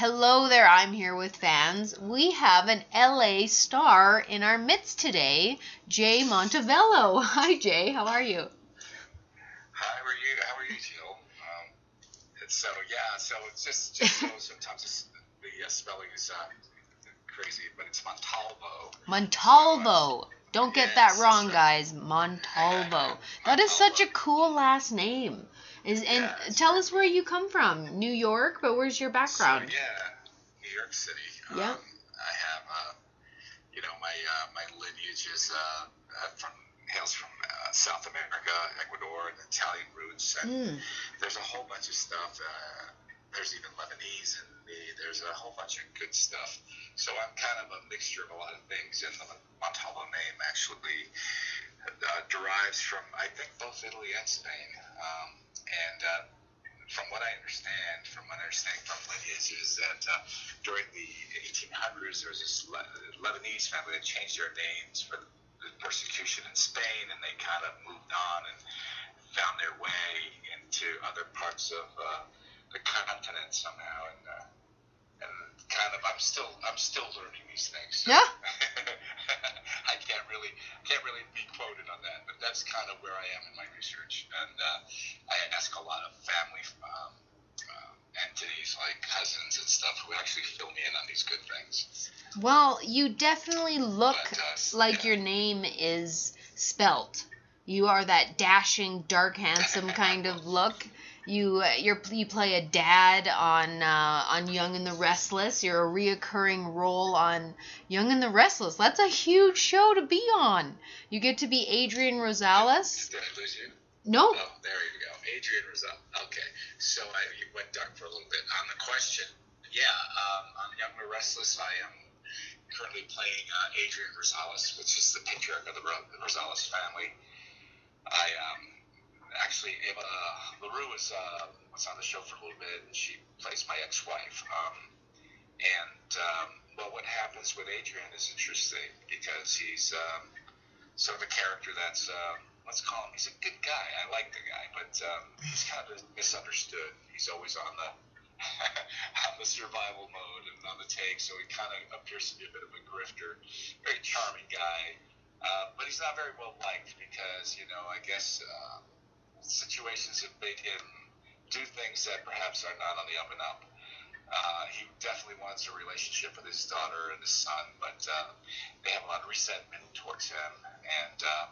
Hello there, I'm here with fans. We have an LA star in our midst today, Jay Montevello. Hi, Jay. How are you? Hi, how are you? How are you, Jill? Um, it's so yeah. So it's just just so sometimes it's, the uh, spelling is uh, crazy, but it's Montalvo. Montalvo. Don't get that wrong, guys. Montalvo. That is such a cool last name. Is and Yeah, tell us where you come from. New York, but where's your background? So, yeah, New York City. Yeah. Um, I have, uh, you know, my uh, my lineage is uh, uh, from hails from uh, South America, Ecuador, and Italian roots, and Mm. there's a whole bunch of stuff. Uh, there's even Lebanese in me. There's a whole bunch of good stuff. So I'm kind of a mixture of a lot of things. And the Montalvo name actually uh, derives from, I think, both Italy and Spain. Um, and uh, from what I understand, from what I understand from lineage, is that uh, during the 1800s, there was this Le- Lebanese family that changed their names for the persecution in Spain, and they kind of moved on and found their way into other parts of uh, the continent somehow, and uh, and kind of I'm still I'm still learning these things. So Yeah. I can't really can't really be quoted on that, but that's kind of where I am in my research, and uh, I ask a lot of family. Um, uh, entities like cousins and stuff who actually fill me in on these good things. Well, you definitely look But, uh, like yeah. your name is spelt. You are that dashing, dark, handsome kind of look. You uh, you're, you play a dad on uh, on Young and the Restless. You're a reoccurring role on Young and the Restless. That's a huge show to be on. You get to be Adrian Rosales. Did I lose you? No, Oh, there you go. Adrian Rosales. Okay. So I you went dark for a little bit. On the question, yeah, um, on Young and the Restless, I am currently playing uh, Adrian Rosales, which is the patriarch of the the Rosales family. I um, actually, uh, LaRue was, uh, was on the show for a little bit, and she plays my ex-wife. Um, and, um, well, what happens with Adrian is interesting because he's um, sort of a character that's, um, let's call him, he's a good guy. I like the guy, but um, he's kind of misunderstood. He's always on the on the survival mode and on the take, so he kind of appears to be a bit of a grifter. Very charming guy, uh, but he's not very well liked because, you know, I guess uh, situations have made him do things that perhaps are not on the up and up. Uh, he definitely wants a relationship with his daughter and his son, but uh, they have a lot of resentment towards him. And uh,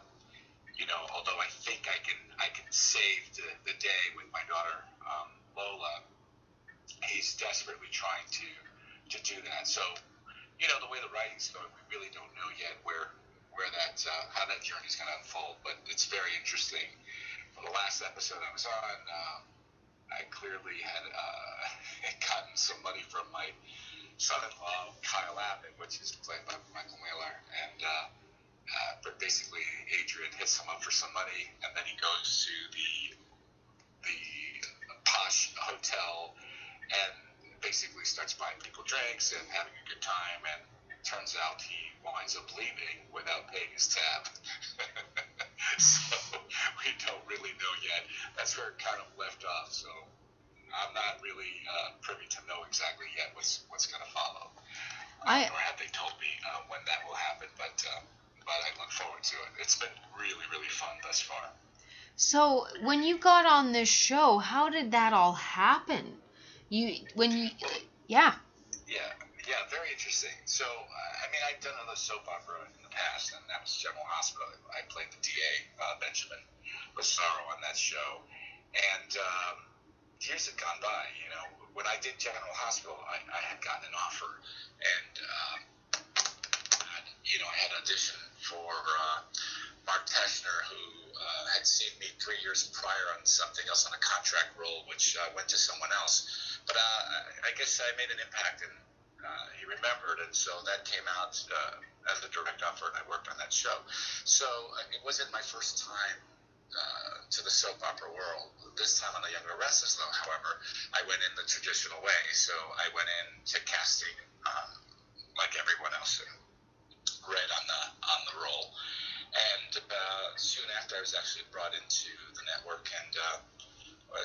you know, although I think I can I can save the, the day with my daughter um, Lola, he's desperately trying to to do that. So, you know, the way the writing's going, we really don't know yet where where that uh, how that journey's going to unfold. But it's very interesting. For the last episode I was on, um, I clearly had uh, gotten some money from my son-in-law Kyle Abbott, which is played by Michael Mealor, and. Uh, uh, but basically, Adrian hits him up for some money, and then he goes to the the posh hotel and basically starts buying people drinks and having a good time. And turns out he winds up leaving without paying his tab. so we don't really know yet. That's where it kind of left off. So I'm not really uh, privy to know exactly yet what's what's going to follow. I- nor have they told me uh, when that will happen, but. Uh, but I look forward to it. It's been really, really fun thus far. So when you got on this show, how did that all happen? You when you yeah. Yeah, yeah, very interesting. So, uh, I mean, I've done another soap opera in the past, and that was General Hospital. I played the DA, uh, Benjamin Lazaro, on that show. And um, years had gone by, you know. When I did General Hospital, I, I had gotten an offer, and, um, you know, I had auditioned for uh, Mark Teschner, who uh, had seen me three years prior on something else on a contract role, which uh, went to someone else. But uh, I guess I made an impact, and uh, he remembered, and so that came out uh, as a direct offer, and I worked on that show. So uh, it wasn't my first time uh, to the soap opera world. This time on The Younger Restless, though, however, I went in the traditional way. So I went in to casting um, like everyone else, and read on the on the role. And uh, soon after, I was actually brought into the network and uh,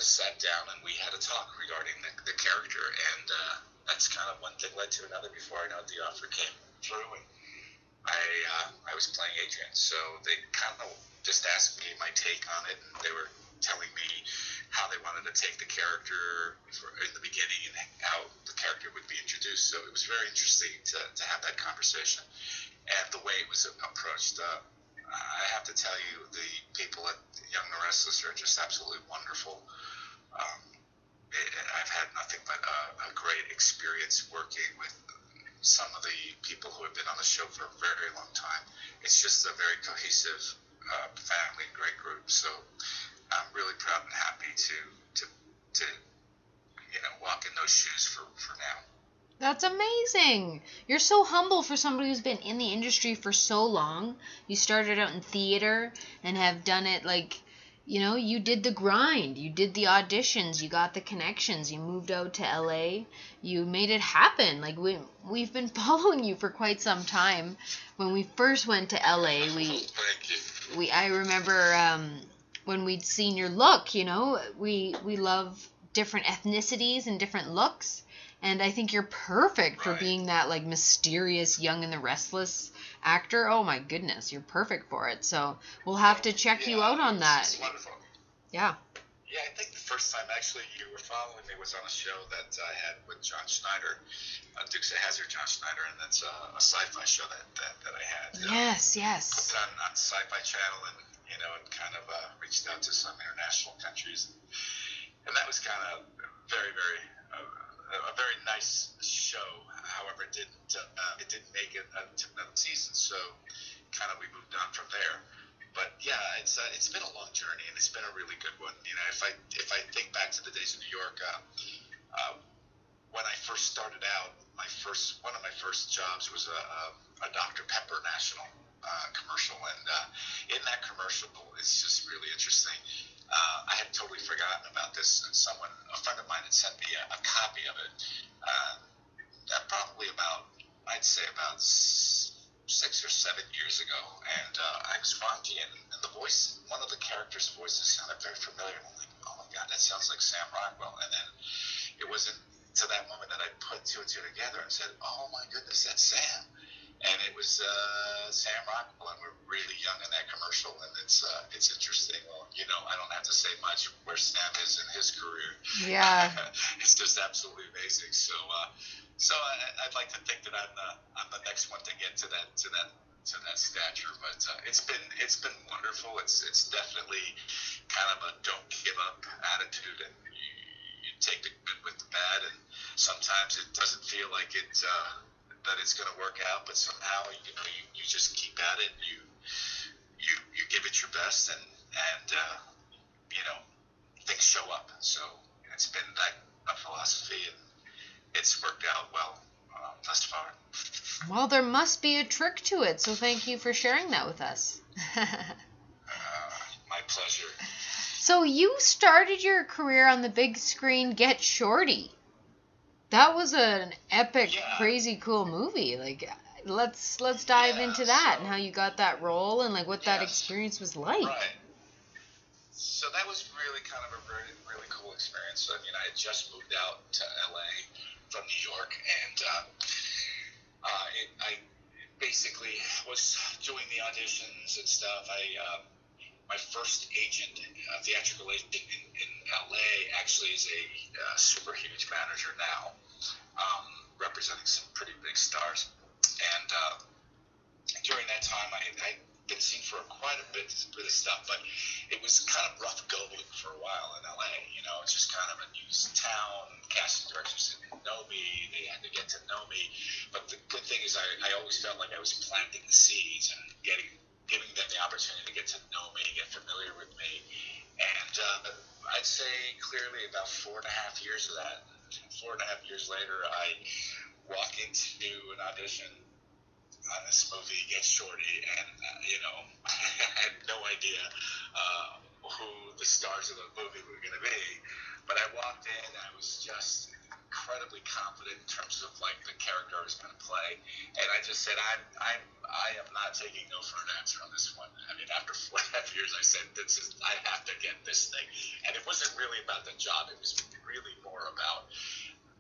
sat down, and we had a talk regarding the, the character. And uh, that's kind of one thing led to another before I know it, the offer came through, and I uh, I was playing Adrian. So they kind of just asked me my take on it, and they were telling me how they wanted to take the character in the beginning and how the character would be introduced. So it was very interesting to, to have that conversation. And the way it was approached, uh, I have to tell you, the people at Young and Restless are just absolutely wonderful. Um, it, I've had nothing but a, a great experience working with some of the people who have been on the show for a very long time. It's just a very cohesive uh, family, great group. So I'm really proud and happy to to to you know walk in those shoes for for now. That's amazing. You're so humble for somebody who's been in the industry for so long. You started out in theater and have done it like, you know, you did the grind. You did the auditions, you got the connections, you moved out to LA. You made it happen. Like we we've been following you for quite some time. When we first went to LA, we we I remember um when we'd seen your look, you know, we we love different ethnicities and different looks and I think you're perfect for being that like mysterious young and the restless actor. Oh my goodness, you're perfect for it. So we'll have to check you out on that. Yeah. Yeah, I think the first time actually you were following me was on a show that I had with John Schneider, uh, Dukes of Hazzard, John Schneider, and that's uh, a sci-fi show that that, that I had. uh, Yes, Put yes. on, on Sci-Fi Channel, and you know, and kind of uh, reached out to some international countries, and that was kind of very, very. Uh, a very nice show. However, it didn't uh, it didn't make it to another season, so kind of we moved on from there. But yeah, it's uh, it's been a long journey, and it's been a really good one. You know, if I if I think back to the days in New York, uh, uh, when I first started out, my first one of my first jobs was a, a, a Dr Pepper national uh, commercial, and uh, in that commercial, it's just really interesting. Uh, I had totally forgotten about this, and someone, a friend of mine, had sent me a, a copy of it. Probably about, I'd say about six or seven years ago, and uh, I was watching it, and the voice, one of the characters' voices sounded very familiar. I'm like, oh my god, that sounds like Sam Rockwell. And then it wasn't to that moment that I put two and two together and said, oh my goodness, that's Sam. Was uh, Sam Rockwell, and we're really young in that commercial, and it's uh, it's interesting. Well, you know, I don't have to say much where Sam is in his career. Yeah. it's just absolutely amazing. So, uh, so I, I'd like to think that I'm the I'm the next one to get to that to that to that stature. But uh, it's been it's been wonderful. It's it's definitely kind of a don't give up attitude, and you, you take the good with the bad, and sometimes it doesn't feel like it. Uh, that it's going to work out, but somehow you know you, you just keep at it. You you you give it your best, and and uh, you know things show up. So it's been that a philosophy, and it's worked out well uh, thus far. Well, there must be a trick to it. So thank you for sharing that with us. Uh, my pleasure. so you started your career on the big screen Get Shorty. That was an epic, Yeah. crazy cool movie. Like let's let's dive Yeah, into that so- and how you got that role and like what that experience was like. Right. So that was really kind of a very, really cool experience. I mean, I had just moved out to LA from New York, and uh, uh, it, I basically was doing the auditions and stuff. I uh, my first agent, uh, theatrical agent in, in LA, actually is a uh, super huge manager now, um, representing some pretty big stars. And uh, during that time, I, I'd been seen for quite a bit, bit of stuff, but it was kind of rough going for a while in LA. You know, it's just kind of a new town. Casting directors didn't know me; they had to get to know me. But the good thing is, I, I always felt like I was planting the seeds and getting giving them the opportunity to get to know me, get familiar with me. And uh, I'd say clearly about four and a half years of that. Four and a half years later, I walk into an audition on this movie, Get Shorty, and uh, you know, I had no idea uh, who the stars of the movie were going to be. But I walked in, I was just incredibly confident in terms of like the character I was going to play, and I just said I'm I'm I am not taking no for an answer on this one. I mean, after four and a half years, I said this is I have to get this thing, and it wasn't really about the job. It was really more about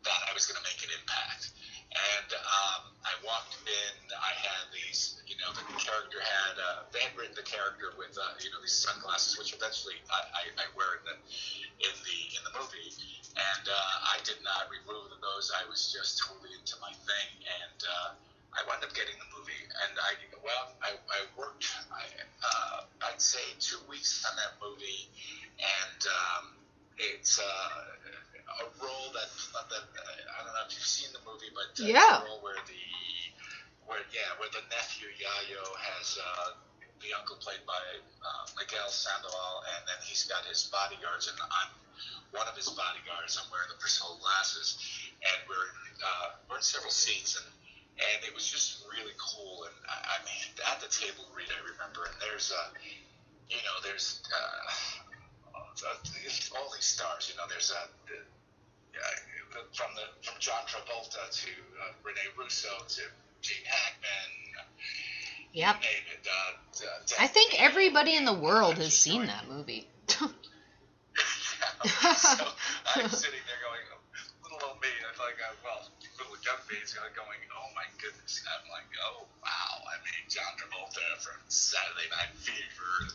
that I was going to make an impact. And um, I walked in. I had these, you know, the character had uh, they had written the character with uh, you know these sunglasses, which eventually I, I, I wear in the in the in the movie and uh, I did not remove those. I was just totally into my thing, and uh, I wound up getting the movie. And I well, I, I worked. I uh, I'd say two weeks on that movie, and um, it's uh, a role that that I don't know if you've seen the movie, but uh, Yeah. it's a role where the where yeah where the nephew Yayo has uh, the uncle played by uh, Miguel Sandoval, and then he's got his bodyguards, and I'm one of his bodyguards. I'm wearing the Priscilla glasses, and we're in, uh, we're in several scenes, and and it was just really cool. And I, I mean, at the table read, I remember, and there's uh, you know, there's uh, uh, all these stars. You know, there's uh, the, uh, from the from John Travolta to uh, Rene Russo to Gene Hackman. Yep. You name it. D- d- I think everybody in the world has seen that movie. so I'm sitting there going, little old me, I like, uh, well, little young me is going, oh my goodness. I'm like, oh wow. I mean, John Travolta from Saturday Night Fever,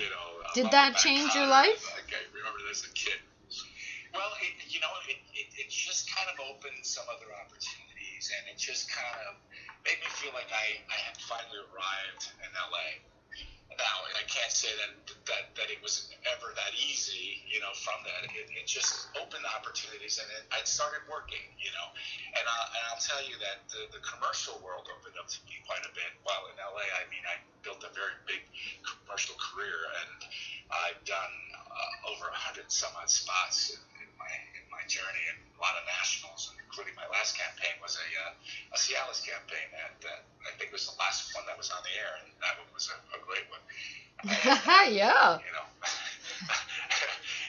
you know. Did that change your Mann-Carter, life? Like, I remember this as a kid. Well, it, you know, it, it, it just kind of opened some other opportunities, and it just kind of made me feel like I, I had finally arrived in LA. Now, I can't say that that, that it was ever that easy, you know, from that. It, it just opened opportunities, and it, I started working, you know. And, I, and I'll tell you that the, the commercial world opened up to me quite a bit. While in LA, I mean, I built a very big commercial career, and I've done uh, over a hundred some odd spots in my journey, and a lot of nationals, including my last campaign was a uh, a Cialis campaign that, that I think was the last one that was on the air, and that one was a, a great one. yeah. You know,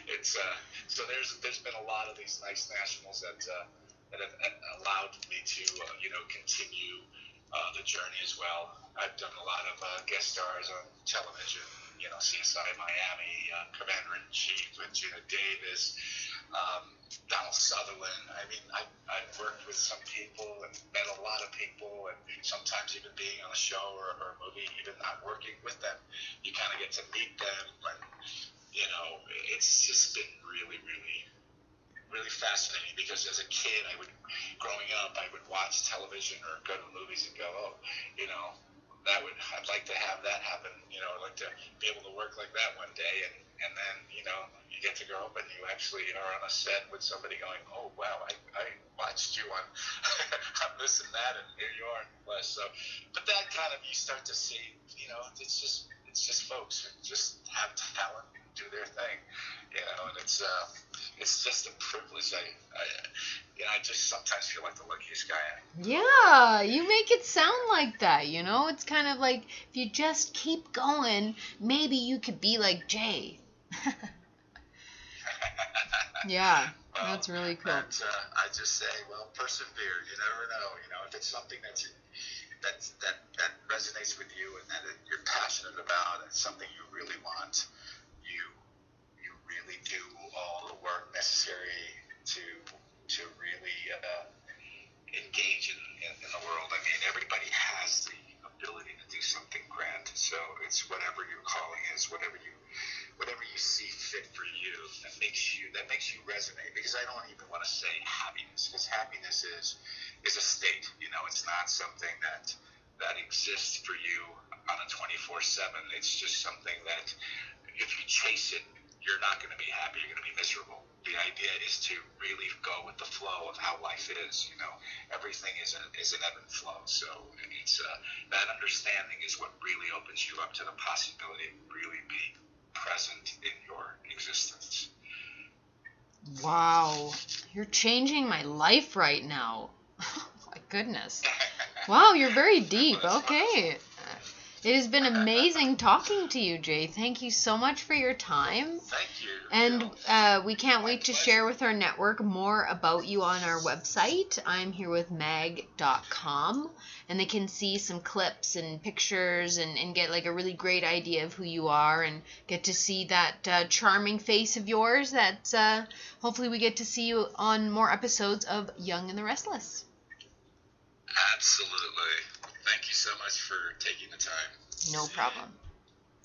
it's uh, so there's there's been a lot of these nice nationals that uh, that have allowed me to uh, you know continue uh, the journey as well. I've done a lot of uh, guest stars on television, you know, CSI Miami, uh, Commander in Chief with Geena Davis, um, Donald Sutherland. I mean, I, I've worked with some people and met a lot of people, and sometimes even being on a show or, or a movie, even not working with them, you kind of get to meet them, and you know, it's just been really, really really fascinating because as a kid, I would, growing up, I would watch television or go to movies and go, oh, you know, that would, I'd like to have that happen. You know, I'd like to be able to work like that one day. And, and then, you know, you get to grow up and you actually are on a set with somebody going, oh, wow, I, I watched you on, on this and that, and here you are in flesh. So, but that kind of, you start to see, you know, it's just, it's just folks who just have talent do their thing, you know, and it's, uh, it's just a privilege. I, I, you know, I just sometimes feel like the luckiest guy. Yeah, you make it sound like that, you know? It's kind of like if you just keep going, maybe you could be like Jay. yeah, Well, that's really cool. But uh, I just say, well, persevere. You never know. You know, if it's something that you, that that that resonates with you and that you're passionate about, and something you really want, really do all the work necessary to to really uh, engage in, in, in the world. I mean, everybody has the ability to do something grand. So it's whatever your calling is, whatever you whatever you see fit for you that makes you that makes you resonate. Because I don't even want to say happiness, because happiness is is a state. You know, it's not something that that exists for you on a 24/7. It's just something that if you chase it, you're not going to be happy. You're going to be miserable. The idea is to really go with the flow of how life is. You know, everything is an, is an ebb and flow. So it's uh, that understanding is what really opens you up to the possibility of really being present in your existence. Wow, you're changing my life right now. my goodness. Wow, you're very deep. Okay. It has been amazing talking to you, Jay. Thank you so much for your time. Thank you. And uh, we can't wait to share with our network more about you on our website. I'm here with mag.com, and they can see some clips and pictures and, and get like a really great idea of who you are and get to see that uh, charming face of yours that uh, hopefully we get to see you on more episodes of Young and the Restless. Absolutely. Thank you so much for taking the time. No problem.